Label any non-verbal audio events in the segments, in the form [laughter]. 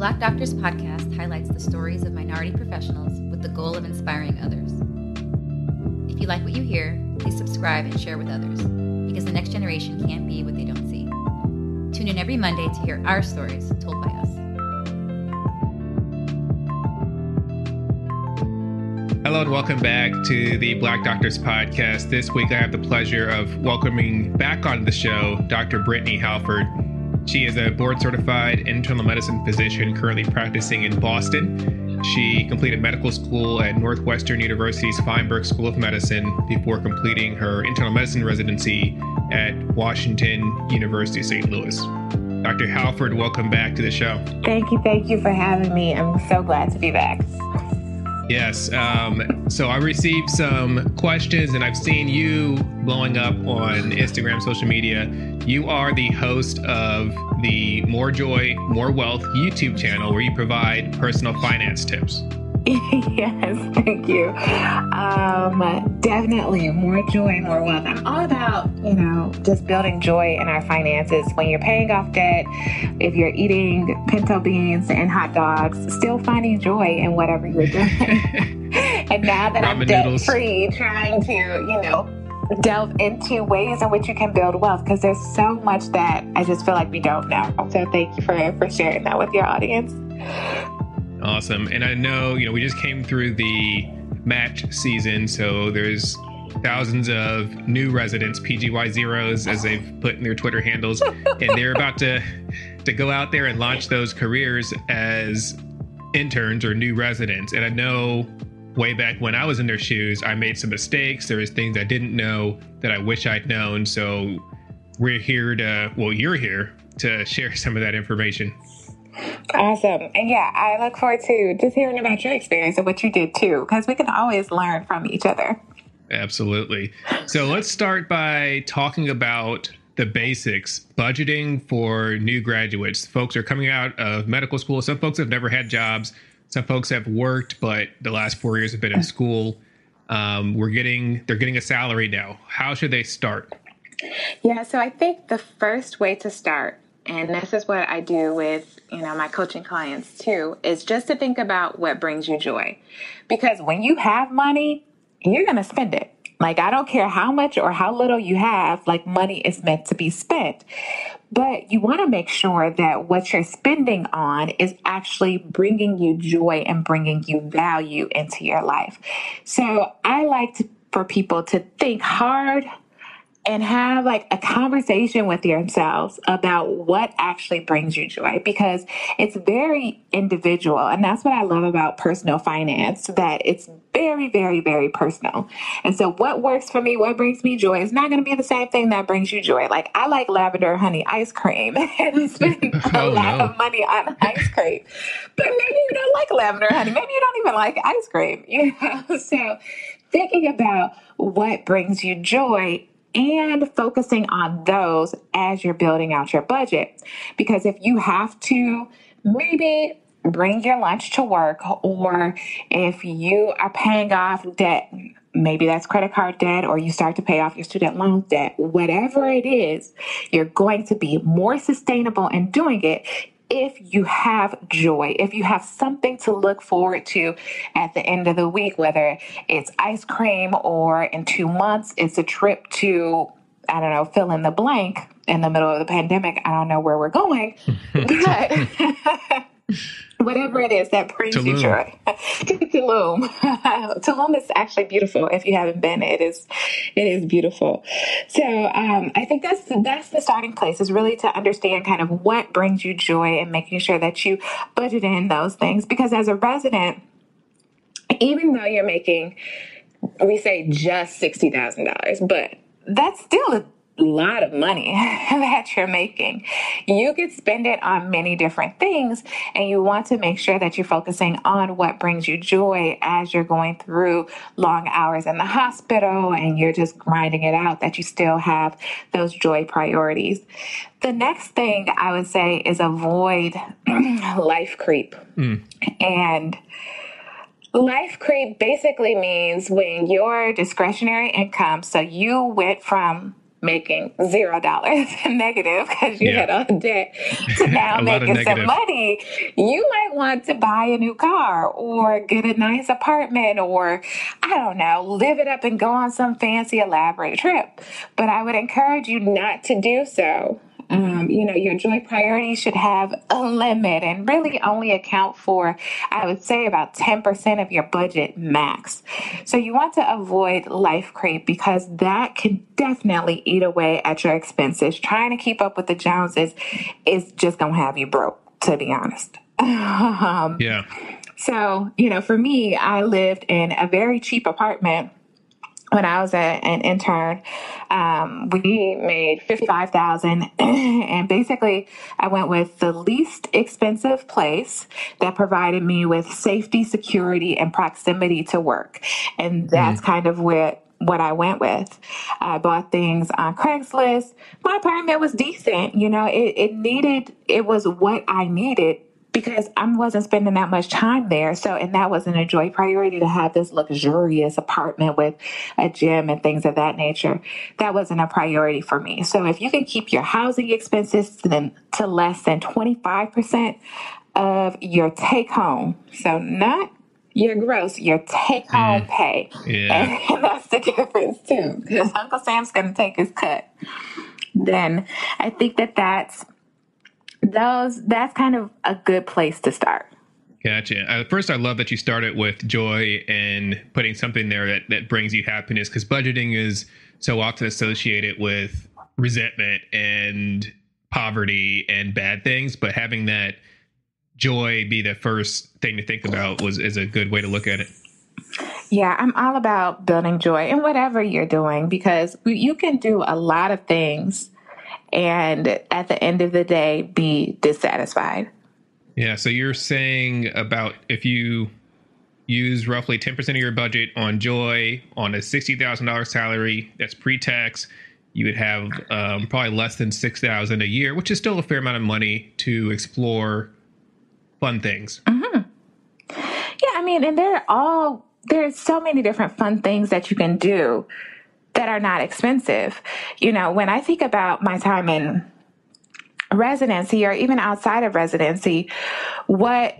Black Doctors podcast highlights the stories of minority professionals with the goal of inspiring others. If you like what you hear, please subscribe and share with others because the next generation can't be what they don't see. Tune in every Monday to hear our stories told by us. Hello and welcome back to the Black Doctors Podcast. This week I have the pleasure of welcoming back on the show Dr. Brittne Halford. She is a board certified internal medicine physician currently practicing in Boston. She completed medical school at Northwestern University's Feinberg School of Medicine before completing her internal medicine residency at Washington University St. Louis. Dr. Halford, welcome back to the show. Thank you. Thank you for having me. I'm so glad to be back. Yes. Um, so I received some questions, and I've seen you blowing up on Instagram, social media. You are the host of the More Joy, More Wealth YouTube channel, where you provide personal finance tips. [laughs] yes, thank you. Um, definitely more joy, more wealth. I'm all about, you know, just building joy in our finances. When you're paying off debt, if you're eating pinto beans and hot dogs, still finding joy in whatever you're doing. [laughs] and now that Ramen I'm debt free, trying to, you know, delve into ways in which you can build wealth because there's so much that I just feel like we don't know. So thank you for, for sharing that with your audience. Awesome. And I know, you know, we just came through the match season, so there's thousands of new residents, PGY zeros, as they've put in their Twitter handles, [laughs] and they're about to to go out there and launch those careers as interns or new residents. And I know way back when I was in their shoes, I made some mistakes. There was things I didn't know that I wish I'd known. So we're here to, well, you're here to share some of that information. Awesome. And yeah, I look forward to just hearing about your experience and what you did too, because we can always learn from each other. Absolutely. So let's start by talking about the basics budgeting for new graduates. Folks are coming out of medical school. Some folks have never had jobs. Some folks have worked, but the last four years have been in school. Um, we're getting, they're getting a salary now. How should they start? Yeah, so I think the first way to start and this is what I do with, you know, my coaching clients too, is just to think about what brings you joy. Because when you have money, you're going to spend it. Like, I don't care how much or how little you have, like, money is meant to be spent. But you want to make sure that what you're spending on is actually bringing you joy and bringing you value into your life. So I like to, for people to think hard and have like a conversation with yourselves about what actually brings you joy because it's very individual. And that's what I love about personal finance, that it's very, very, very personal. And so what works for me, what brings me joy is not going to be the same thing that brings you joy. Like I like lavender honey ice cream [laughs] and [laughs] spend a oh, lot no. of money on ice cream, but maybe you don't like lavender honey. Maybe you don't even like ice cream, you know? [laughs] So thinking about what brings you joy and focusing on those as you're building out your budget. Because if you have to maybe bring your lunch to work, or if you are paying off debt, maybe that's credit card debt, or you start to pay off your student loan debt, whatever it is, you're going to be more sustainable in doing it if you have joy, if you have something to look forward to at the end of the week, whether it's ice cream or in two months, it's a trip to, I don't know, fill in the blank in the middle of the pandemic. I don't know where we're going, [laughs] but [laughs] [laughs] whatever it is that brings Tulum. you joy. [laughs] Tulum. [laughs] Tulum is actually beautiful. If you haven't been, it is it is beautiful. So um, I think that's that's the starting place is really to understand kind of what brings you joy and making sure that you budget in those things. Because as a resident, even though you're making, we say just sixty thousand dollars, but that's still a lot of money [laughs] that you're making. You could spend it on many different things, and you want to make sure that you're focusing on what brings you joy as you're going through long hours in the hospital and you're just grinding it out, that you still have those joy priorities. The next thing I would say is avoid [clears throat] life creep. Mm. And Life creep basically means when your discretionary income, so you went from making zero dollars [laughs] negative because you yeah. had all debt to [laughs] now making some money, you might want to buy a new car or get a nice apartment or I don't know, live it up and go on some fancy elaborate trip. But I would encourage you not to do so um, you know, your joy priority should have a limit and really only account for, I would say, about 10% of your budget max. So you want to avoid life creep because that can definitely eat away at your expenses. Trying to keep up with the Joneses is just going to have you broke, to be honest. [laughs] um, yeah. So, you know, for me, I lived in a very cheap apartment when I was a, an intern, um, we made fifty five thousand, [clears throat] and basically, I went with the least expensive place that provided me with safety, security, and proximity to work, and that's mm. kind of what what I went with. I bought things on Craigslist. My apartment was decent, you know. It, it needed, it was what I needed because I wasn't spending that much time there. So, and that wasn't a joy priority to have this luxurious apartment with a gym and things of that nature. That wasn't a priority for me. So, if you can keep your housing expenses to, to less than 25% of your take home, so not your gross, your take home mm. pay. Yeah. [laughs] And that's the difference too, because Uncle Sam's going to take his cut. Then I think that that's those that's kind of a good place to start. Gotcha. Uh, first, I love that you started with joy and putting something there that, that brings you happiness because budgeting is so often associated with resentment and poverty and bad things. But having that joy be the first thing to think about was is a good way to look at it. Yeah, I'm all about building joy in whatever you're doing because you can do a lot of things and at the end of the day be dissatisfied. Yeah, so you're saying about if you use roughly 10% of your budget on joy on a $60,000 salary that's pre-tax, you would have um, probably less than 6000 a year, which is still a fair amount of money to explore fun things. Mm-hmm. Yeah, I mean, and they're all there's so many different fun things that you can do that are not expensive. You know, when I think about my time in residency or even outside of residency, what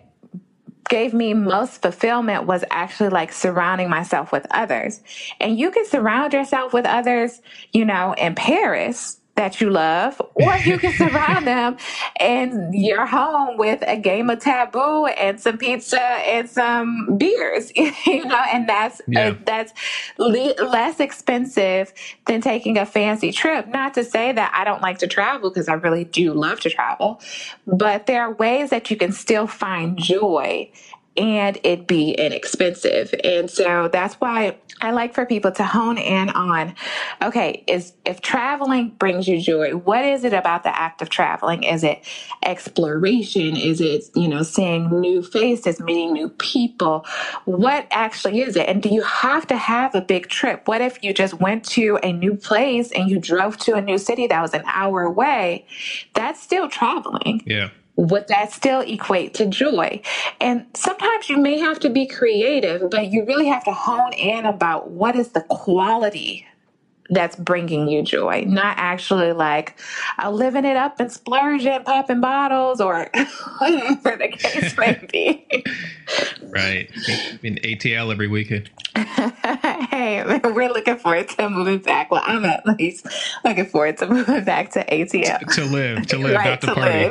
gave me most fulfillment was actually like surrounding myself with others. And you can surround yourself with others, you know, in Paris that you love, or you can [laughs] surround them in your home with a game of taboo and some pizza and some beers, [laughs] you know, and that's yeah. uh, that's le- less expensive than taking a fancy trip. Not to say that I don't like to travel because I really do love to travel, but there are ways that you can still find joy and it be inexpensive. And so that's why I like for people to hone in on okay, is if traveling brings you joy, what is it about the act of traveling? Is it exploration? Is it, you know, seeing new faces, meeting new people? What actually is it? And do you have to have a big trip? What if you just went to a new place and you drove to a new city that was an hour away? That's still traveling. Yeah would that still equate to joy? And sometimes you may have to be creative, but you really have to hone in about what is the quality that's bringing you joy, not actually like uh, living it up and splurging, popping bottles, or [laughs] whatever the case may [laughs] be. right. In ATL every weekend. [laughs] hey, we're looking forward to moving back. Well, I'm at least looking forward to moving back to ATL. To, to live, to live, right, not to, to party.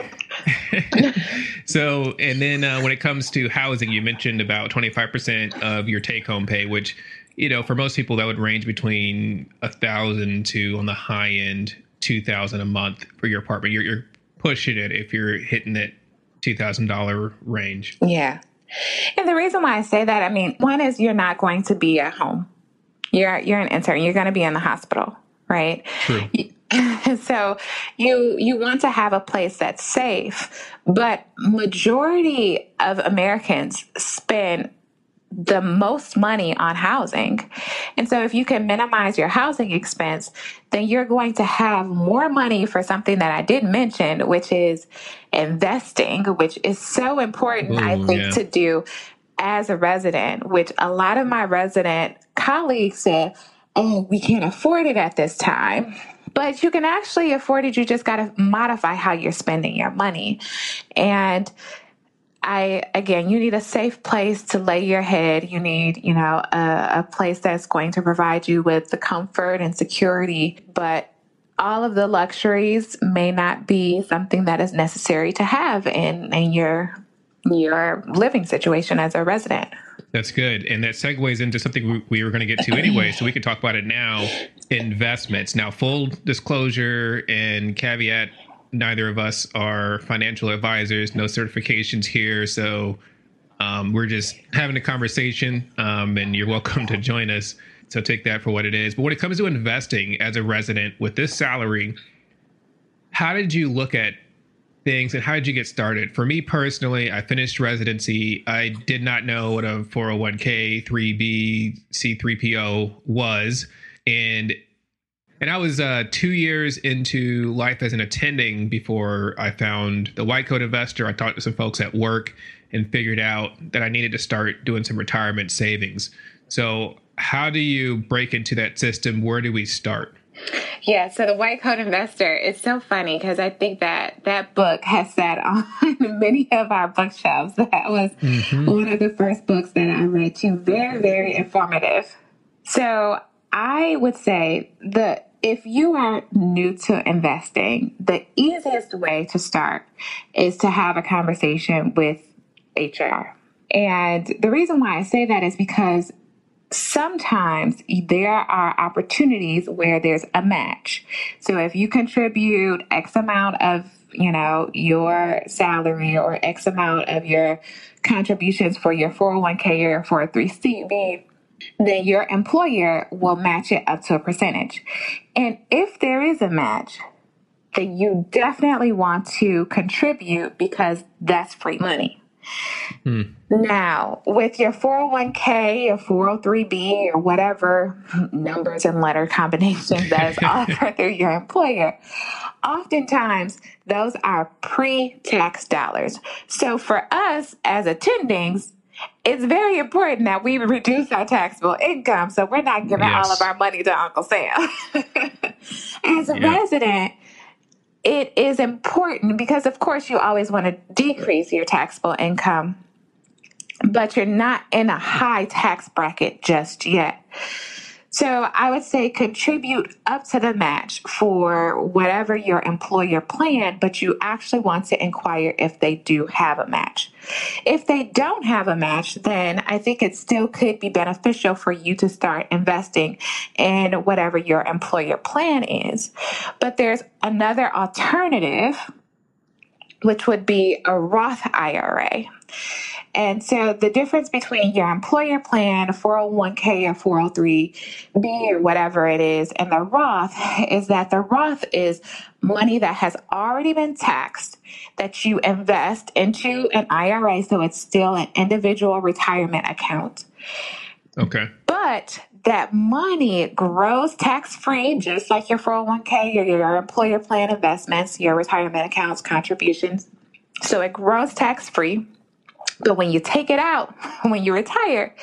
[laughs] so, and then uh, when it comes to housing, you mentioned about 25% of your take home pay, which you know, for most people that would range between a thousand to on the high end two thousand a month for your apartment. You're, you're pushing it if you're hitting that two thousand dollar range. Yeah, and the reason why I say that, I mean, one is you're not going to be at home. You're you're an intern. You're going to be in the hospital, right? True. [laughs] so you you want to have a place that's safe but majority of americans spend the most money on housing. And so if you can minimize your housing expense, then you're going to have more money for something that I did mention, which is investing, which is so important, Ooh, I mm, think, yeah. to do as a resident, which a lot of my resident colleagues said, Oh, we can't afford it at this time. But you can actually afford it. You just got to modify how you're spending your money. And I, again, you need a safe place to lay your head. You need, you know, a, a place that's going to provide you with the comfort and security, but all of the luxuries may not be something that is necessary to have in, in your your living situation as a resident. That's good. And that segues into something we, we were going to get to anyway. so we can talk about it now investments. Now, full disclosure and caveat neither of us are financial advisors, no certifications here. So um, we're just having a conversation, um, and you're welcome to join us. So take that for what it is. But when it comes to investing as a resident with this salary, how did you look at things and how did you get started? For me personally, I finished residency. I did not know what a 401k, 3B, C3PO was. And and I was uh, two years into life as an attending before I found the white coat investor. I talked to some folks at work and figured out that I needed to start doing some retirement savings. So, how do you break into that system? Where do we start? Yeah, so the White Coat Investor is so funny because I think that that book has sat [laughs] on many of our bookshelves. That was mm-hmm. one of the first books that I read too. Very, very informative. So I would say the if you are new to investing, the easiest way to start is to have a conversation with HR. And the reason why I say that is because sometimes there are opportunities where there's a match. So if you contribute X amount of, you know, your salary or X amount of your contributions for your 401k or 403b, then your employer will match it up to a percentage. And if there is a match, then you definitely want to contribute because that's free money. Hmm. Now, with your 401k or 403b or whatever numbers and letter combinations that is [laughs] offered through your employer, oftentimes those are pre tax dollars. So for us as attendings, it's very important that we reduce our taxable income so we're not giving all of our money to Uncle Sam. [laughs] As a resident, it is important because, of course, you always want to decrease your taxable income, but you're not in a high tax bracket just yet. So I would say contribute up to the match for whatever your employer planned, but you actually want to inquire if they do have a match. If they don't have a match, then I think it still could be beneficial for you to start investing in whatever your employer plan is. But there's another alternative, which would be a Roth IRA. And so the difference between your employer plan, 401k or 403b or whatever it is, and the Roth is that the Roth is money that has already been taxed that you invest into an IRA. So it's still an individual retirement account. Okay. But that money grows tax free, just like your 401k or your employer plan investments, your retirement accounts, contributions. So it grows tax free. But when you take it out, [laughs] when you retire,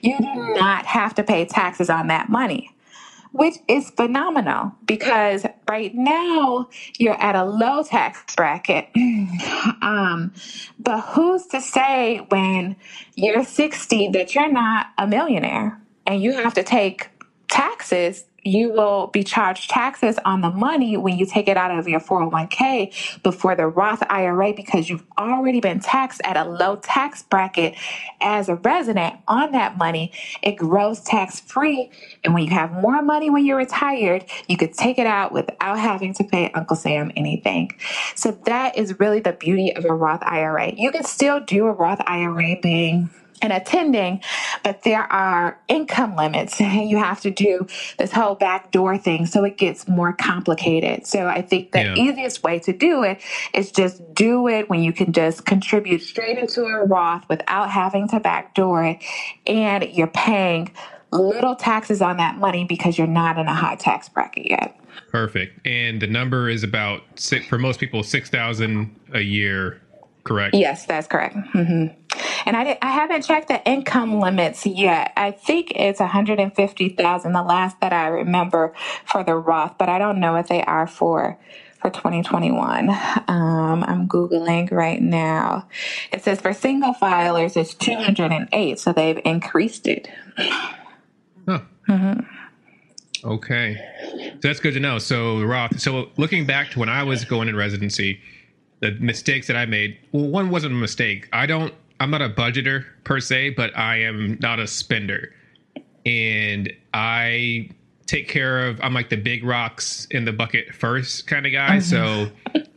you do not have to pay taxes on that money, which is phenomenal because right now you're at a low tax bracket. [clears throat] um, but who's to say when you're 60 that you're not a millionaire and you have to take taxes you will be charged taxes on the money when you take it out of your 401k before the Roth IRA because you've already been taxed at a low tax bracket as a resident on that money. It grows tax free. And when you have more money when you're retired, you could take it out without having to pay Uncle Sam anything. So that is really the beauty of a Roth IRA. You can still do a Roth IRA being and attending, but there are income limits. [laughs] You have to do this whole backdoor thing, so it gets more complicated. So I think the yeah. easiest way to do it is just do it when you can just contribute straight into a Roth without having to backdoor it, and you're paying little taxes on that money because you're not in a high tax bracket yet. Perfect. And the number is about six, for most people six thousand a year correct? Yes, that's correct. Mm-hmm. And I, I haven't checked the income limits yet. I think it's 150,000, the last that I remember for the Roth, but I don't know what they are for for 2021. Um, I'm Googling right now. It says for single filers, it's 208, so they've increased it. Huh. Mm-hmm. Okay. So that's good to know. So Roth. So looking back to when I was going in residency, the mistakes that I made. Well, one wasn't a mistake. I don't. I'm not a budgeter per se, but I am not a spender, and I take care of. I'm like the big rocks in the bucket first kind of guy. Mm-hmm. So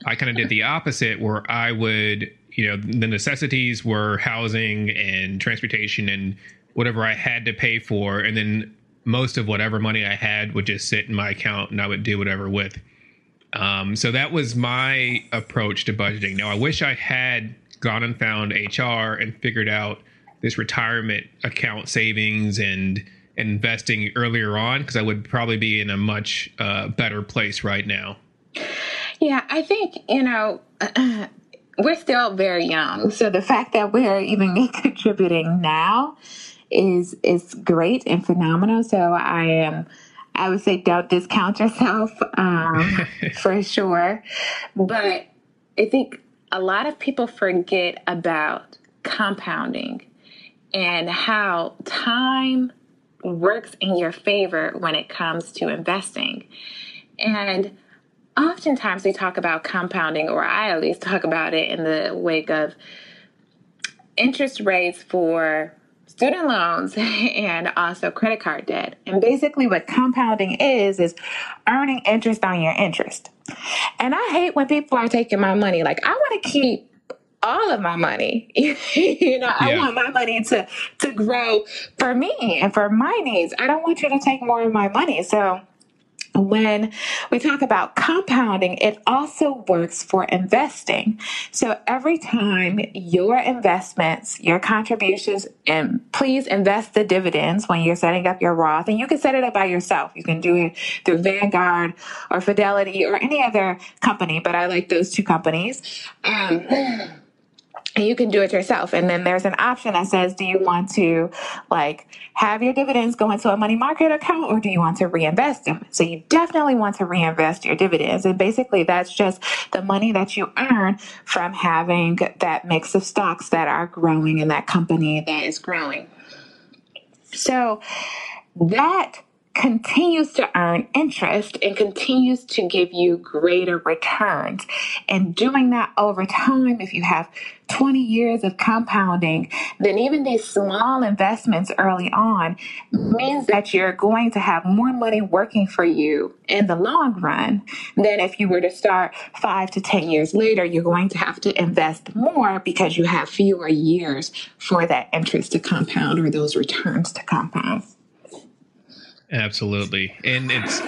I kind of did the opposite, where I would, you know, the necessities were housing and transportation and whatever I had to pay for, and then most of whatever money I had would just sit in my account and I would do whatever with. Um, so that was my approach to budgeting. Now, I wish I had gone and found HR and figured out this retirement account savings and investing earlier on because I would probably be in a much uh, better place right now. Yeah, I think, you know, [clears throat] we're still very young. So the fact that we're even [laughs] contributing now is is great and phenomenal. So I am. I would say don't discount yourself um, [laughs] for sure. But I think a lot of people forget about compounding and how time works in your favor when it comes to investing. And oftentimes we talk about compounding, or I at least talk about it in the wake of interest rates for student loans [laughs] and also credit card debt. And basically, what compounding is, is earning interest on your interest. And I hate when people are taking my money. Like, I want to keep all of my money. [laughs] you know, I want my money to to grow for me and for my needs. I don't want you to take more of my money. So when we talk about compounding, it also works for investing. So every time your investments, your contributions, and please invest the dividends when you're setting up your Roth, and you can set it up by yourself. You can do it through Vanguard or Fidelity or any other company, but I like those two companies. Um, and you can do it yourself. And then there's an option that says, do you want to like have your dividends go into a money market account or do you want to reinvest them? So you definitely want to reinvest your dividends. And basically that's just the money that you earn from having that mix of stocks that are growing in that company that is growing. So that continues to earn interest and continues to give you greater returns. And doing that over time, if you have 20 years of compounding, then even these small investments early on means that you're going to have more money working for you in the long run than if you were to start five to 10 years later. You're going to have to invest more because you have fewer years for that interest to compound or those returns to compound. Absolutely. And it's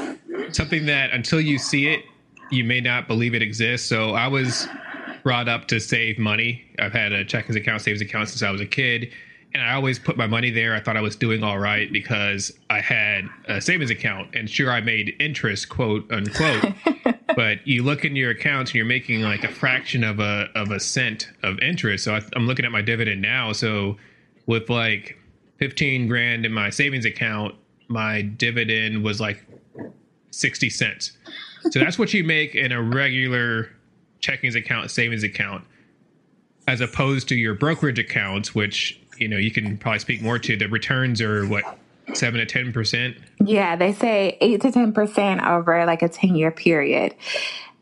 something that until you see it, you may not believe it exists. So I was brought up to save money. I've had a checkings account, savings account since I was a kid. And I always put my money there. I thought I was doing all right because I had a savings account. And sure, I made interest, quote unquote. [laughs] but you look in your accounts and you're making like a fraction of a of a cent of interest. So I, I'm looking at my dividend now. So with like 15 grand in my savings account my dividend was like 60 cents. So that's what you make in a regular checkings account, savings account, as opposed to your brokerage accounts, which, you know, you can probably speak more to. The returns are what, seven to 10%? Yeah, they say eight to 10% over like a 10 year period.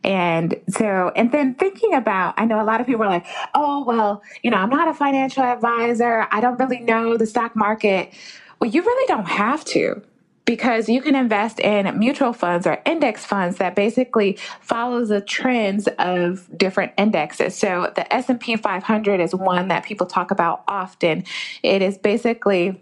And so, and then thinking about, I know a lot of people are like, oh, well, you know, I'm not a financial advisor. I don't really know the stock market. Well, you really don't have to because you can invest in mutual funds or index funds that basically follow the trends of different indexes. So the S&P 500 is one that people talk about often. It is basically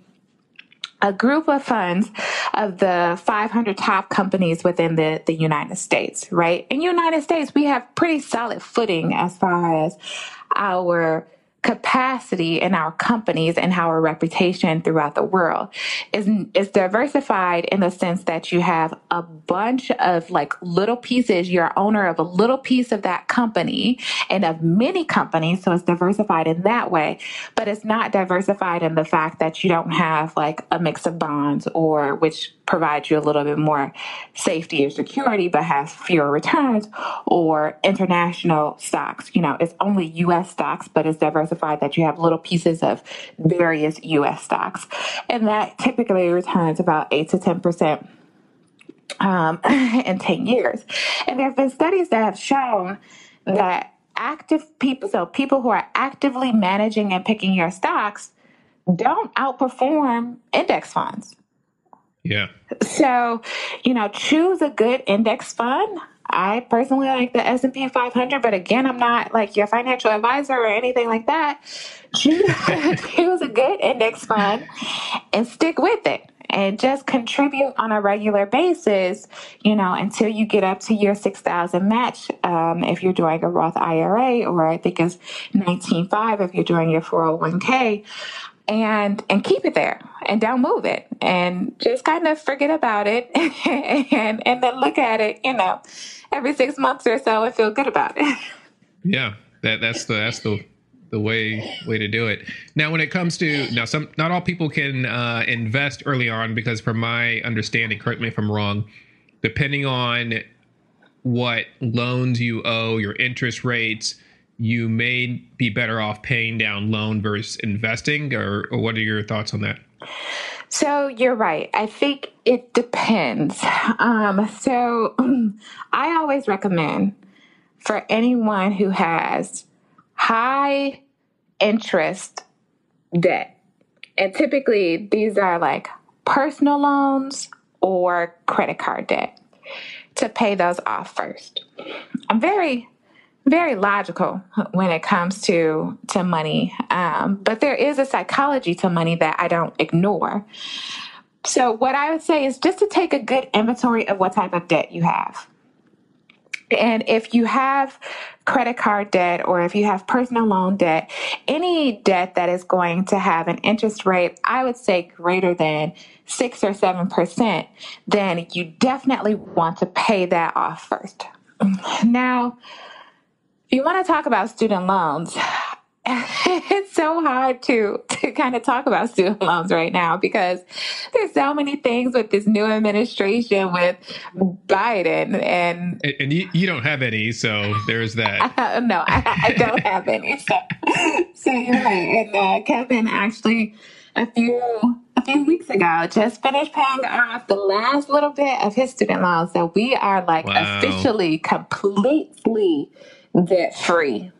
a group of funds of the 500 top companies within the, the United States, right? In United States, we have pretty solid footing as far as our capacity in our companies and our reputation throughout the world. Is is diversified in the sense that you have a bunch of like little pieces. You're owner of a little piece of that company and of many companies so it's diversified in that way. But it's not diversified in the fact that you don't have like a mix of bonds or which provides you a little bit more safety or security but has fewer returns or international stocks you know it's only US stocks but it's diversified that you have little pieces of various US stocks. And that typically returns about 8 to 10% um, [laughs] in 10 years. And there have been studies that have shown that active people, so people who are actively managing and picking your stocks, don't outperform index funds. Yeah. So, you know, choose a good index fund I personally like the S&P 500, but again, I'm not like your financial advisor or anything like that. Choose, [laughs] choose a good index fund and stick with it and just contribute on a regular basis, you know, until you get up to your 6,000 match. Um, if you're doing a Roth IRA, or I think it's 19.5 if you're doing your 401k and and keep it there and don't move it and just kind of forget about it [laughs] and and then look at it you know every six months or so and feel good about it yeah that that's the that's the the way way to do it now when it comes to now some not all people can uh, invest early on because from my understanding correct me if i'm wrong depending on what loans you owe your interest rates you may be better off paying down loan versus investing, or, or what are your thoughts on that? So you're right. I think it depends. Um, so [clears throat] I always recommend for anyone who has high interest debt, and typically these are like personal loans or credit card debt, to pay those off first. I'm very very logical when it comes to to money, um, but there is a psychology to money that I don't ignore. So, what I would say is just to take a good inventory of what type of debt you have. And if you have credit card debt or if you have personal loan debt, any debt that is going to have an interest rate, I would say greater than six or seven percent, then you definitely want to pay that off first. Now, if you want to talk about student loans, [sighs] it's so hard to to kind of talk about student loans right now because there's so many things with this new administration with Biden and and, and you, you don't have any, so there's that. [laughs] No, I, I, don't have any. So, so you're right. And uh, Kevin actually a few a few weeks ago just finished paying off the last little bit of his student loans. So we are like wow. officially completely debt free.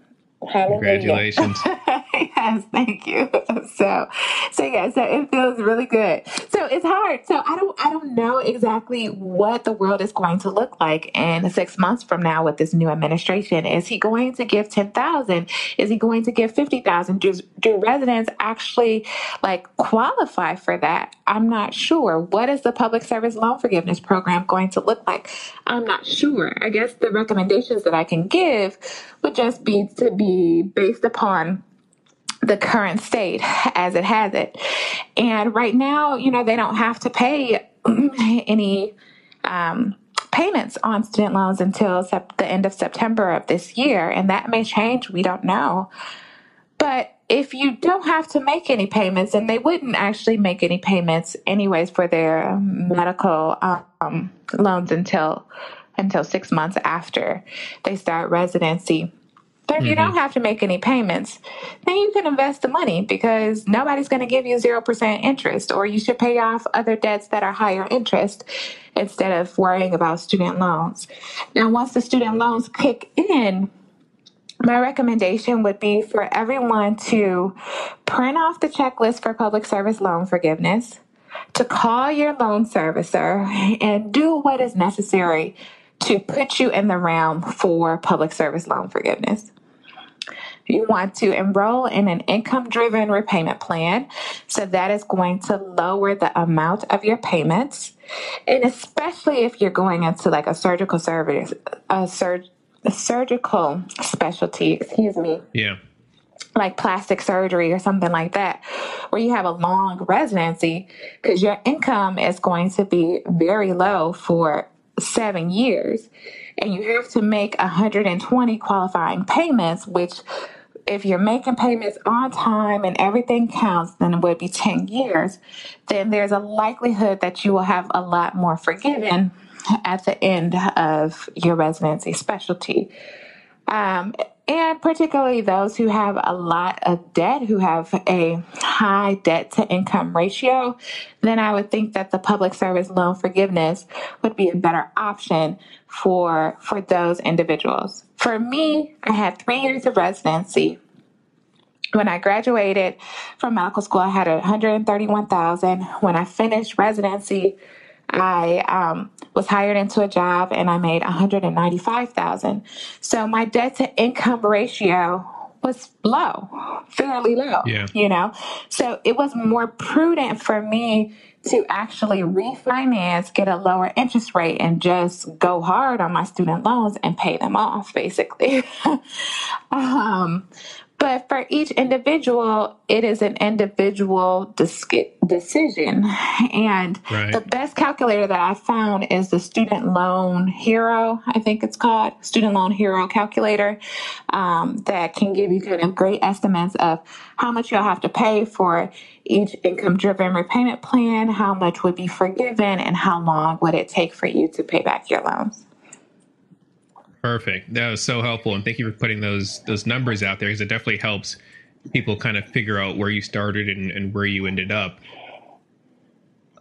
Congratulations. [laughs] yes, thank you. [laughs] So, so yeah, so it feels really good. So it's hard. So I don't, I don't know exactly what the world is going to look like in six months from now with this new administration. Is he going to give ten thousand? Is he going to give fifty thousand? Do do residents actually like qualify for that? I'm not sure. What is the public service loan forgiveness program going to look like? I'm not sure. I guess the recommendations that I can give would just be to be based upon the current state as it has it. And right now, you know, they don't have to pay [clears throat] any um, payments on student loans until sep- the end of September of this year. And that may change. We don't know. But if you don't have to make any payments, and they wouldn't actually make any payments anyways for their medical um, loans until until six months after they start residency but if mm-hmm. you don't have to make any payments, then you can invest the money because nobody's going to give you 0% interest, or you should pay off other debts that are higher interest instead of worrying about student loans. Now, once the student loans kick in, my recommendation would be for everyone to print off the checklist for public service loan forgiveness, to call your loan servicer, and do what is necessary to put you in the realm for public service loan forgiveness. You want to enroll in an income driven repayment plan. So that is going to lower the amount of your payments. And especially if you're going into like a surgical service, a, sur- a surgical specialty, excuse me. Yeah. like plastic surgery or something like that, where you have a long residency, because your income is going to be very low for seven years. And you have to make 120 qualifying payments, which if you're making payments on time and everything counts, then it would be 10 years. Then there's a likelihood that you will have a lot more forgiven at the end of your residency specialty. Um, and particularly those who have a lot of debt, who have a high debt to income ratio, then I would think that the public service loan forgiveness would be a better option for for those individuals. For me, I had three years of residency. When I graduated from medical school, I had 131,000. When I finished residency, I um, was hired into a job and I made 195,000. So my debt to income ratio was low, fairly low. Yeah. You know, so it was more prudent for me to actually refinance, get a lower interest rate, and just go hard on my student loans and pay them off, basically. [laughs] um, but for each individual, it is an individual dis- decision. And right. the best calculator that I found is the Student Loan Hero, I think it's called, Student Loan Hero calculator, um, that can give you kind of great estimates of how much you'll have to pay for each income driven repayment plan, how much would be forgiven, and how long would it take for you to pay back your loans. Perfect. That was so helpful, and thank you for putting those those numbers out there because it definitely helps people kind of figure out where you started and, and where you ended up.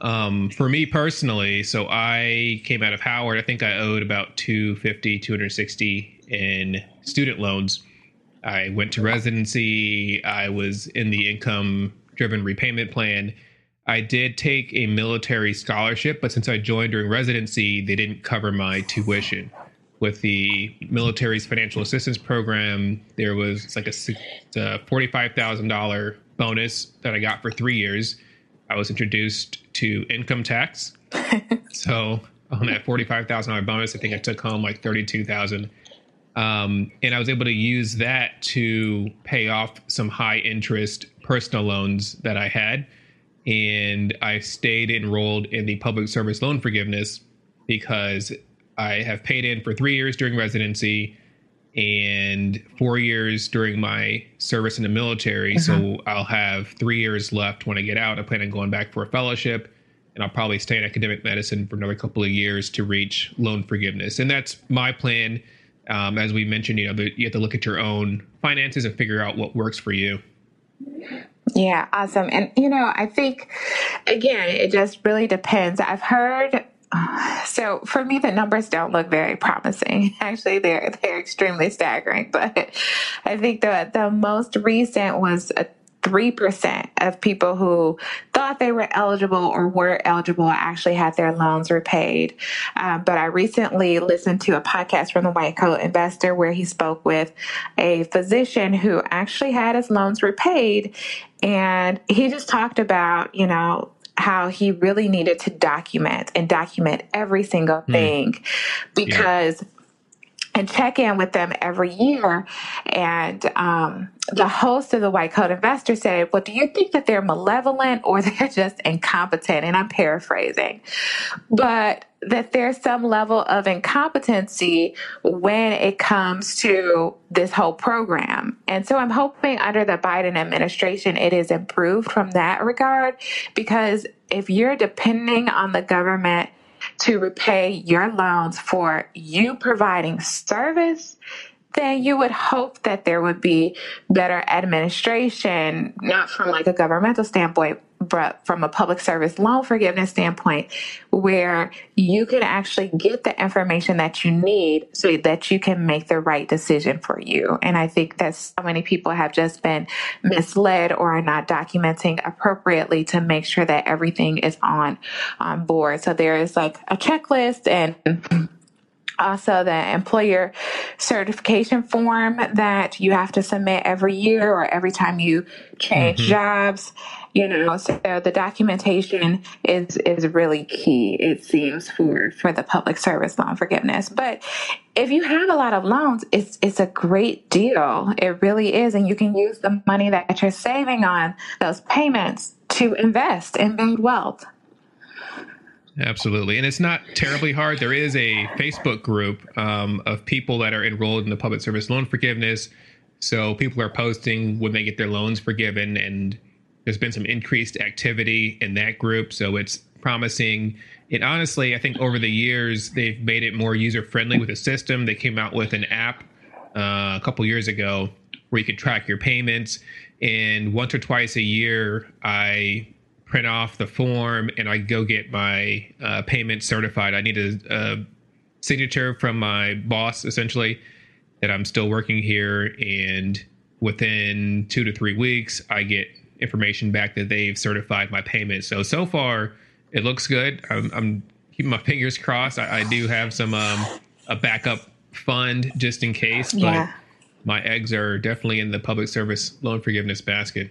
Um, for me personally, so I came out of Howard. I think I owed about 250, 260 in student loans. I went to residency. I was in the income driven repayment plan. I did take a military scholarship, but since I joined during residency, they didn't cover my tuition with the military's financial assistance program, there was like a, a $45,000 bonus that I got for three years. I was introduced to income tax. [laughs] so on that $45,000 bonus, I think I took home like 32,000. Um, and I was able to use that to pay off some high interest personal loans that I had. And I stayed enrolled in the public service loan forgiveness because I have paid in for three years during residency and four years during my service in the military. So uh-huh. I'll have three years left when I get out. I plan on going back for a fellowship and I'll probably stay in academic medicine for another couple of years to reach loan forgiveness. And that's my plan. Um, as we mentioned, you know, you have to look at your own finances and figure out what works for you. Yeah, awesome. And, you know, I think, again, it just really depends. I've heard so for me, the numbers don't look very promising. [laughs] Actually, they're they're extremely staggering. [laughs] But I think the the most recent was a three percent of people who thought they were eligible or were eligible actually had their loans repaid. Um, but I recently listened to a podcast from the White Coat Investor where he spoke with a physician who actually had his loans repaid, and he just talked about you know how he really needed to document and document every single hmm. thing because. And check in with them every year. And um, the host of the white coat investor said well do you think that they're malevolent or [laughs] they're just incompetent? And i'm paraphrasing. But that there's some level of incompetency when it comes to this whole program. And so I'm hoping under the Biden administration, it is improved from that regard, because if you're depending on the government to repay your loans for you providing service, then you would hope that there would be better administration, not from like a governmental standpoint, from a public service loan forgiveness standpoint, where you can actually get the information that you need so that you can make the right decision for you. And I think that so many people have just been misled or are not documenting appropriately to make sure that everything is on on board. So there is like a checklist and also the employer certification form that you have to submit every year or every time you change mm-hmm. jobs you know so the documentation is is really key it seems for for the public service loan forgiveness. But if you have a lot of loans it's it's a great deal. It really is and you can use the money that you're saving on those payments to invest and build wealth Absolutely. And it's not terribly hard. There is a Facebook group um, of people that are enrolled in the public service loan forgiveness. So people are posting when they get their loans forgiven, and there's been some increased activity in that group. So it's promising. And honestly, I think over the years, they've made it more user friendly with the system. They came out with an app uh, a couple years ago where you can track your payments. And once or twice a year, I print off the form and I go get my uh, payment certified. I need a, a, signature from my boss, essentially, that I'm still working here. And within two to three weeks, I get information back that they've certified my payment. So, so far, it looks good. I'm, I'm keeping my [laughs] fingers crossed. I, I do have some um, a backup fund just in case, but yeah. my eggs are definitely in the public service loan forgiveness basket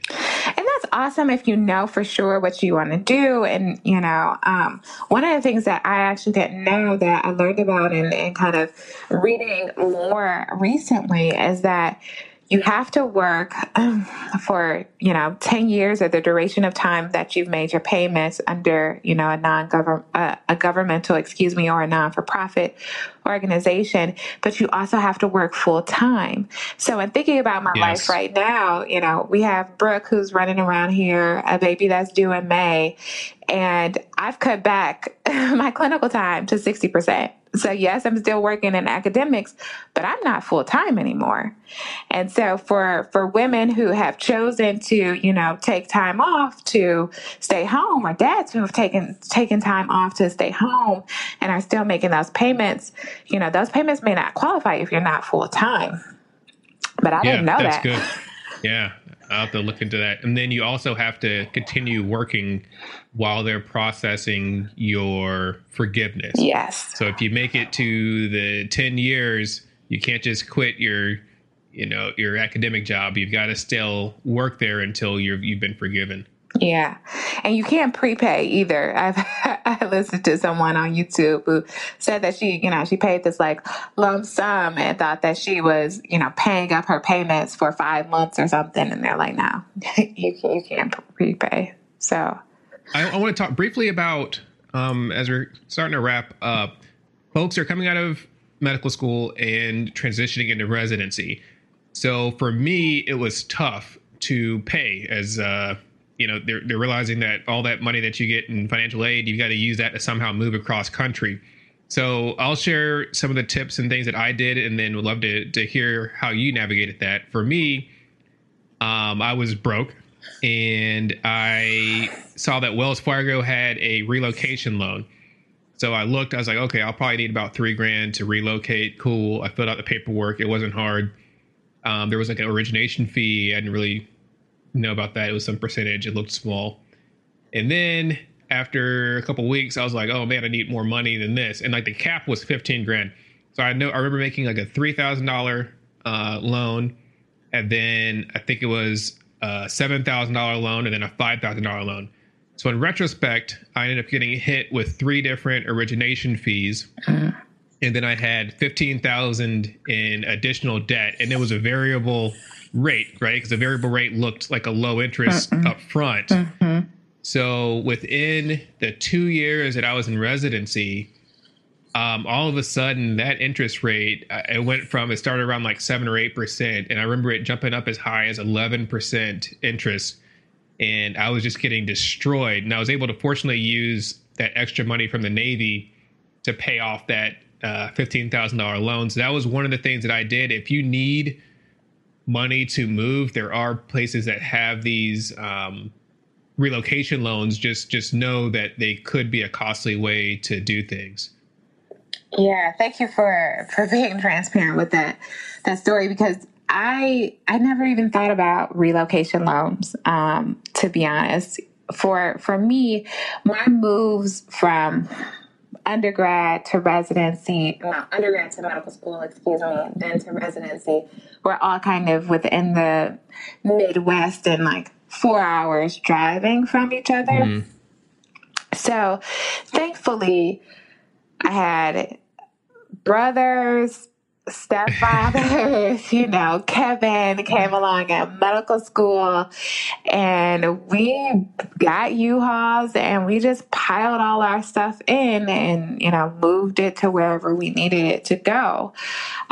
awesome if you know for sure what you want to do. And, you know, um, one of the things that I actually didn't know that I learned about and, and kind of reading more recently is that you have to work um, for you know 10 years or the duration of time that you've made your payments under you know a non-government uh, a governmental excuse me or a non-for-profit organization but you also have to work full time so in thinking about my yes. life right now you know we have brooke who's running around here a baby that's due in may and i've cut back [laughs] my clinical time to 60% so yes, I'm still working in academics, but I'm not full time anymore. And so for for women who have chosen to, you know, take time off to stay home or dads who have taken taken time off to stay home and are still making those payments, you know, those payments may not qualify if you're not full time. But I yeah, didn't know that's that. Good. Yeah. I'll have to look into that. And then you also have to continue working while they're processing your forgiveness. Yes. So if you make it to the 10 years, you can't just quit your you know your academic job you've got to still work there until you're you've been forgiven yeah. And you can't prepay either. [laughs] I've I listened to someone on YouTube who said that she, you know, she paid this like lump sum and thought that she was, you know, paying up her payments for five months or something. And they're like, no, [laughs] you, you can't prepay. So I, I want to talk briefly about, um, as we're starting to wrap up, folks are coming out of medical school and transitioning into residency. So for me, it was tough to pay as, uh, you know they're they're realizing that all that money that you get in financial aid, you've got to use that to somehow move across country. So I'll share some of the tips and things that I did, and then would love to to hear how you navigated that. For me, um, I was broke, and I saw that Wells Fargo had a relocation loan. So I looked. I was like, okay, I'll probably need about three grand to relocate. Cool. I filled out the paperwork. It wasn't hard. Um, there was like an origination fee. I didn't really know about that. It was some percentage. It looked small. And then after a couple weeks, I was like, oh man, I need more money than this. And like the cap was 15 grand. So I know I remember making like a three thousand uh, loan, and then I think it was a seven thousand dollar loan, and then a five thousand dollar loan. So in retrospect, I ended up getting hit with three different origination fees, and then I had fifteen thousand in additional debt, and it was a variable rate, right? Because the variable rate looked like a low interest up front. Mm-hmm. So within the two years that I was in residency, um, all of a sudden that interest rate uh, it went from it started around like seven or eight percent, and I remember it jumping up as high as eleven percent interest, and I was just getting destroyed. And I was able to fortunately use that extra money from the Navy to pay off that uh, fifteen thousand dollar loan. So that was one of the things that I did. If you need money to move, there are places that have these um, relocation loans. Just just know that they could be a costly way to do things. Yeah, thank you for for [laughs] being transparent with that that story because I I never even thought about relocation loans. Um, to be honest, for for me, my moves from undergrad to residency, no, undergrad to medical school, excuse me, then to residency, we're all kind of within the Midwest and like four hours driving from each other. Mm. So thankfully, I had brothers, stepfathers, [laughs] you know, Kevin came along at medical school and we got U-Hauls and we just piled all our stuff in and, you know, moved it to wherever we needed it to go.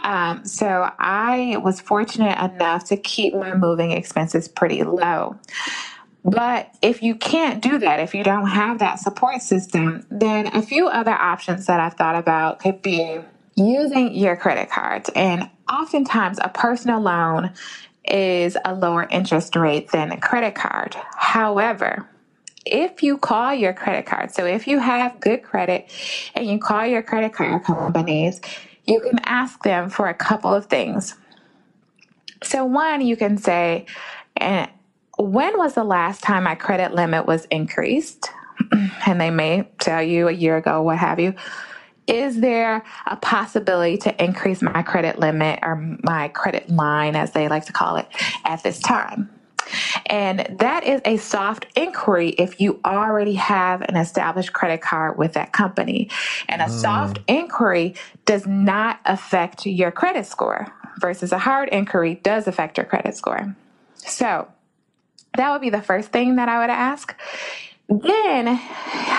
Um, so I was fortunate enough to keep my moving expenses pretty low. But if you can't do that, if you don't have that support system, then a few other options that I've thought about could be using your credit cards. And oftentimes, a personal loan is a lower interest rate than a credit card. However, if you call your credit card, so if you have good credit and you call your credit card companies, you can ask them for a couple of things. So, one, you can say, and when was the last time my credit limit was increased? [clears throat] and they may tell you a year ago, what have you. Is there a possibility to increase my credit limit or my credit line, as they like to call it, at this time? And that is a soft inquiry if you already have an established credit card with that company. And a mm. soft inquiry does not affect your credit score versus a hard inquiry does affect your credit score. So, that would be the first thing that I would ask. Then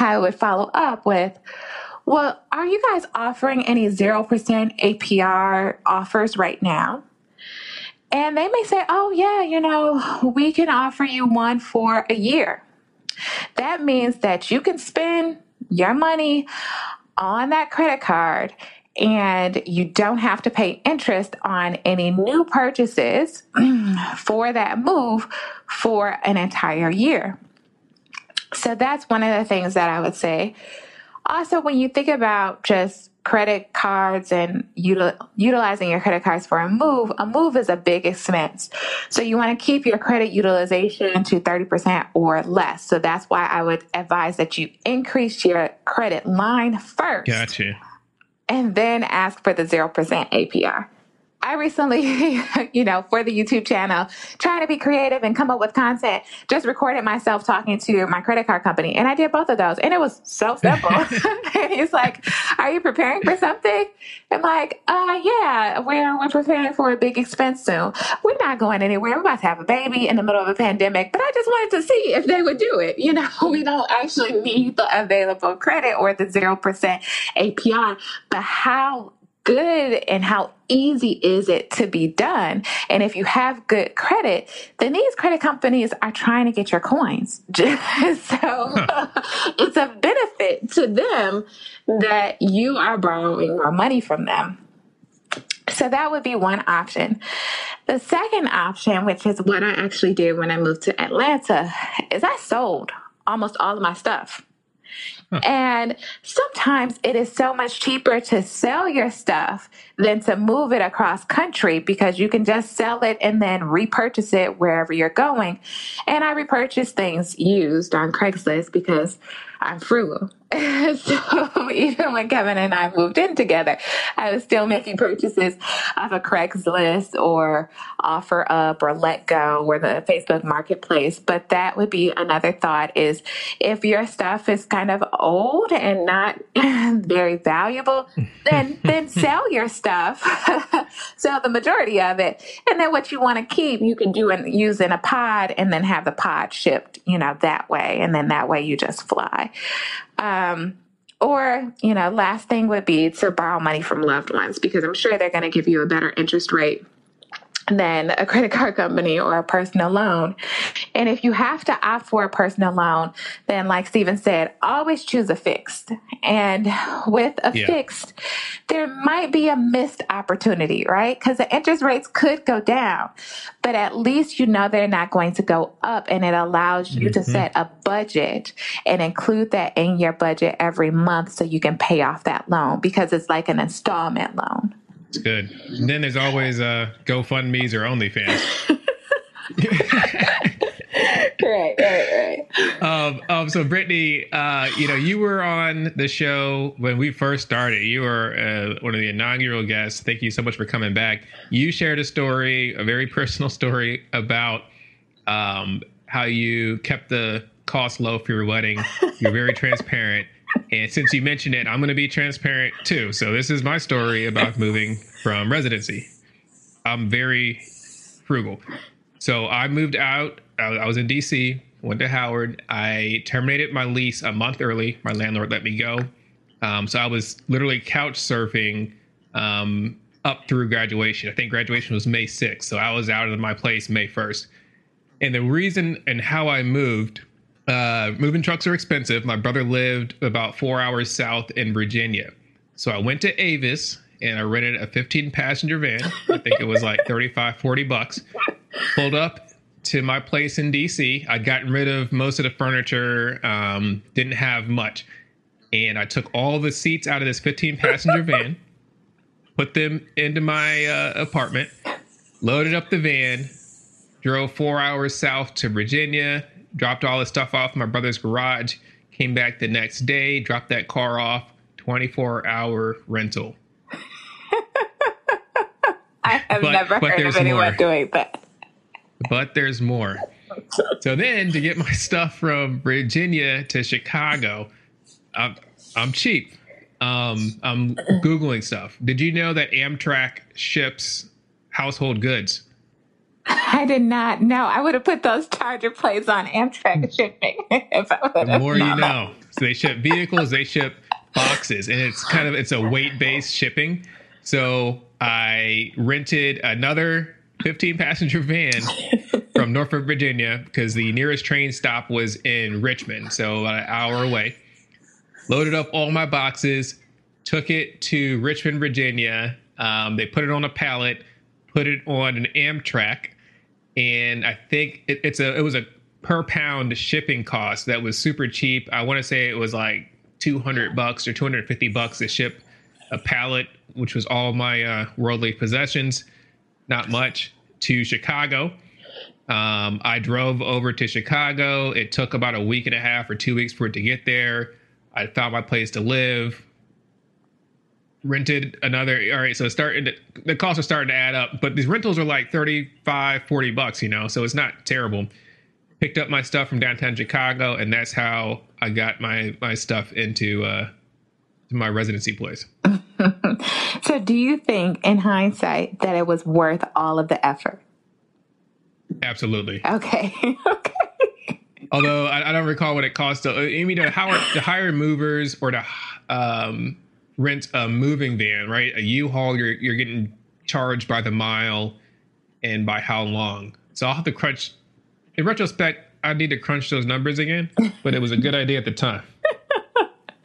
I would follow up with, well, are you guys offering any 0% APR offers right now? And they may say, oh, yeah, you know, we can offer you one for a year. That means that you can spend your money on that credit card and you don't have to pay interest on any new purchases [clears throat] for that move for an entire year. So that's one of the things that I would say. Also, when you think about just credit cards and util- utilizing your credit cards for a move, a move is a big expense. So you want to keep your credit utilization to 30% or less. So that's why I would advise that you increase your credit line first. Gotcha and then ask for the 0% APR. I recently, [laughs] you know, for the YouTube channel, trying to be creative and come up with content, just recorded myself talking to my credit card company. And I did both of those. And it was so [laughs] simple. [laughs] and he's like, Are you preparing for something? I'm like, uh yeah, we're we're preparing for a big expense soon. We're not going anywhere. We're about to have a baby in the middle of a pandemic, but I just wanted to see if they would do it. You know, we don't actually need the available credit or the zero percent APR, but how good and how easy is it to be done? And if you have good credit, then these credit companies are trying to get your coins. [laughs] so it's a benefit to them that you are borrowing more money from them. So that would be one option. The second option, which is what I actually did when I moved to Atlanta, is I sold almost all of my stuff. [laughs] And sometimes it is so much cheaper to sell your stuff than to move it across country because you can just sell it and then repurchase it wherever you're going. And I repurchase things used on Craigslist because I'm frugal. [laughs] so even when Kevin and I moved in together, I was still making purchases of a Craigslist or OfferUp or letgo or the Facebook marketplace. But that would be another thought is if your stuff is kind of old and not [laughs] very valuable, then [laughs] then sell your stuff. sell the majority of it. And then what you want to keep, you can do and use in a pod and then have the pod shipped, you know, that way. And then that way you just fly. Um, or, you know, last thing would be to borrow money from loved ones because I'm sure they're going to give you a better interest rate than a credit card company or a personal loan. And if you have to opt for a personal loan, then like Steven said, always choose a fixed. And with a yeah. fixed, there might be a missed opportunity, right? Because the interest rates could go down, but at least you know they're not going to go up and it allows you mm-hmm. to set a budget and include that in your budget every month so you can pay off that loan because it's like an installment loan. It's good. And then there's always uh, GoFundMe's or OnlyFans. [laughs] [laughs] right, right, right. um, um, so Brittne, uh, you know, you were on the show when we first started. You were uh, one of the inaugural guests. Thank you so much for coming back. You shared a story, a very [laughs] personal story about um, how you kept the cost low for your wedding. You're very transparent. And since you mentioned it, I'm going to be transparent too. So this is my story about moving from residency. I'm very frugal. So I moved out. I was in DC, went to Howard. I terminated my lease a month early. My landlord let me go. Um, so I was literally couch surfing um, up through graduation. I think graduation was May 6th. So I was out of my place May 1st. And the reason and how I moved uh, moving trucks are expensive. My brother lived about four hours south in Virginia. So I went to Avis and I rented a 15 passenger van. I think it was like 35, 40 bucks. Pulled up to my place in DC. I'd gotten rid of most of the furniture, um, didn't have much. And I took all the seats out of this 15 passenger van, put them into my uh, apartment, loaded up the van, drove four hours south to Virginia, dropped all the stuff off my brother's garage, came back the next day, dropped that car off, 24 hour rental. [laughs] I have but, never but heard of anyone more. doing that. But there's more. So then to get my [laughs] stuff from Virginia to Chicago, I'm, I'm cheap. Um, I'm Googling stuff. Did you know that Amtrak ships household goods? [laughs] I did not know. I would have put those charger plates on Amtrak shipping [laughs] if I would have. The more you know. So they ship vehicles, they ship boxes, and it's kind of it's a weight based shipping. So I rented another 15 passenger van [laughs] from Norfolk, Virginia, because the nearest train stop was in Richmond, so about an hour away. Loaded up all my boxes, took it to Richmond, Virginia. Um, they put it on a pallet, put it on an Amtrak, and I think it, it's a it was a per pound shipping cost that was super cheap. I want to say it was like 200 bucks or 250 bucks to ship a pallet, which was all my uh, worldly possessions, not much, to Chicago. Um, I drove over to Chicago. It took about a week and a half or two weeks for it to get there. I found my place to live, rented another all right so it's starting to, the costs are starting to add up but these rentals are like 35 40 bucks you know so it's not terrible. Picked up my stuff from downtown chicago and that's how i got my my stuff into uh my residency place. [laughs] So do you think in hindsight that it was worth all of the effort? Absolutely. Okay [laughs] okay. Although I, I, don't recall what it cost to, I mean to hire to hire movers or to um rent a moving van, right? A U-Haul, you're you're getting charged by the mile and by how long. So I'll have to crunch. In retrospect, I need to crunch those numbers again, but it was a good idea at the time.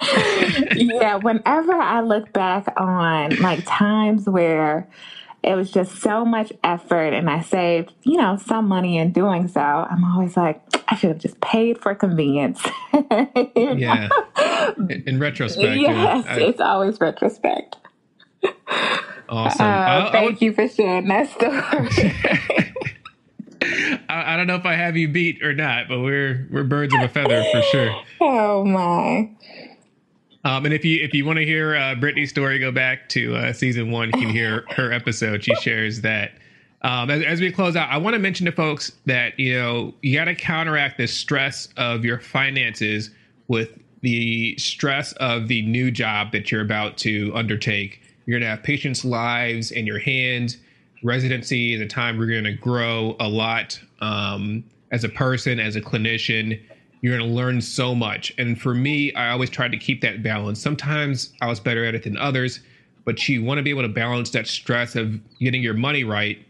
[laughs] yeah, whenever I look back on like times where it was just so much effort and I saved, you know, some money in doing so. I'm always like, I should have just paid for convenience. [laughs] yeah. In, retrospect. Yes, it's always retrospect. Awesome. Uh, thank you for sharing that story. [laughs] I, I, don't know if I have you beat or not, but we're we're birds of a feather for sure. [laughs] Oh my. Um, and if you if you want to hear uh, Brittne's story, go back to uh, season one. You can hear her episode. She shares that. Um, as, as, we close out, I want to mention to folks that you know you got to counteract the stress of your finances with the stress of the new job that you're about to undertake. You're going to have patients' lives in your hands. Residency is a time going to grow a lot um, as a person, as a clinician you're going to learn so much. And for me, I always tried to keep that balance. Sometimes I was better at it than others, but you want to be able to balance that stress of getting your money right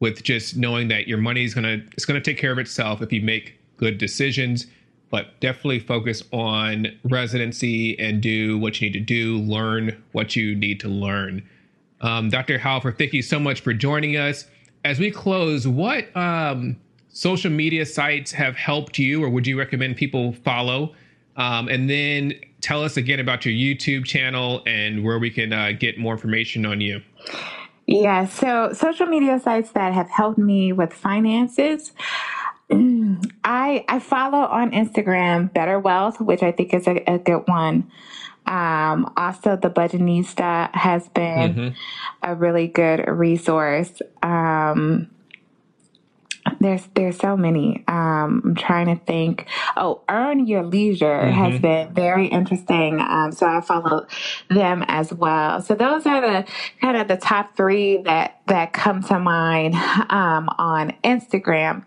with just knowing that your money is going to it's going to take care of itself if you make good decisions but definitely focus on residency and do what you need to do learn what you need to learn um, dr halford thank you so much for joining us as we close what um, social media sites have helped you, or would you recommend people follow? Um, and then tell us again about your YouTube channel and where we can uh, get more information on you. Yeah, so social media sites that have helped me with finances. [clears throat] I I follow on Instagram Better Wealth, which I think is a, a good one. Um, also, the Budgetnista has been mm-hmm. a really good resource. Um, there's there's so many. Um, I'm trying to think. Oh, Earn Your Leisure mm-hmm. has been very interesting. Um, so I follow them as well. So those are the kind of the top three that that come to mind um, on Instagram.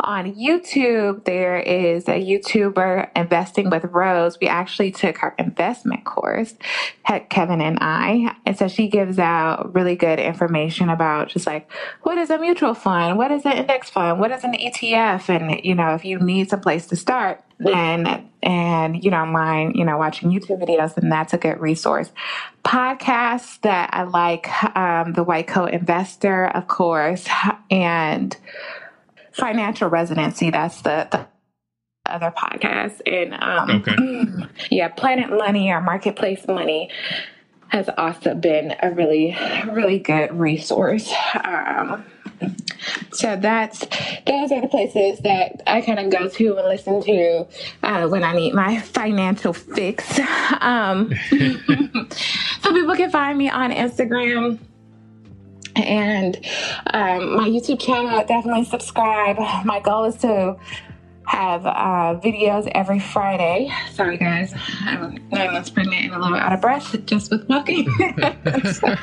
On YouTube, there is a YouTuber investing with Rose. We actually took her investment course, Kevin and I. And so she gives out really good information about just like what is a mutual fund? What is an index fund? What is an ETF? And, you know, if you need some place to start, then and you don't mind, you know, watching YouTube videos, then that's a good resource. Podcasts that I like, um, the White Coat Investor, of course, and financial residency. That's the, the other podcast. And um, okay. [clears throat] yeah, Planet Money or Marketplace Money has also been a really, really good resource. Um, so that's those are the places that I kind of go to and listen to uh, when I need my financial fix. [laughs] Um, [laughs] so people can find me on Instagram and um, my YouTube channel. Definitely subscribe. My goal is to have uh, videos every Friday. Sorry, guys, I'm nine months pregnant and a little out of breath just with walking. so, [laughs]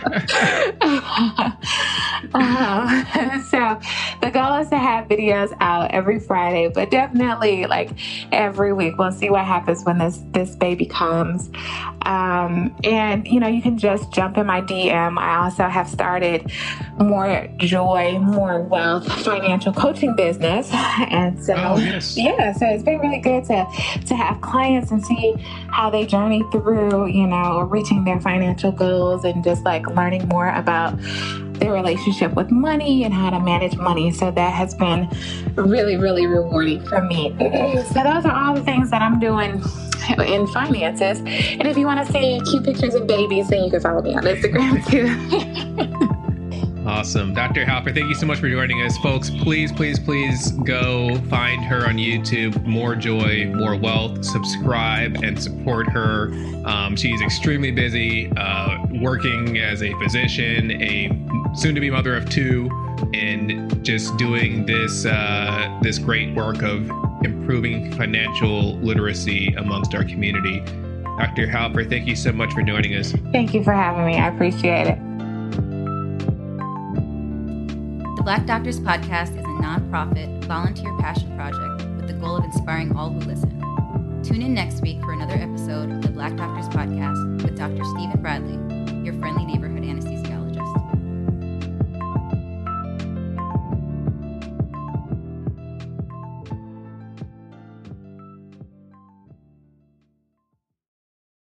uh, so, the goal is to have videos out every Friday, but definitely like every week. We'll see what happens when this this baby comes. Um, and you know, you can just jump in my DM. I also have started more joy, more wealth, financial coaching business, [laughs] and so. Oh, yes yeah, so it's been really good to to have clients and see how they journey through, you know, reaching their financial goals and just like learning more about their relationship with money and how to manage money. So that has been really, really rewarding for me. [clears throat] So those are all the things that I'm doing in finances. And if you want to see cute pictures of babies, then you can follow me on Instagram too. [laughs] Awesome. Dr. Halford, thank you so much for joining us. Folks, please, please, please go find her on YouTube, More Joy, More Wealth. Subscribe and support her. Um, she's extremely busy uh, working as a physician, a soon to be mother of two, and just doing this, uh, this great work of improving financial literacy amongst our community. Dr. Halford, thank you so much for joining us. Thank you for having me. I appreciate it. The Black Doctors Podcast is a nonprofit, volunteer passion project with the goal of inspiring all who listen. Tune in next week for another episode of the Black Doctors Podcast with Dr. Steven Bradley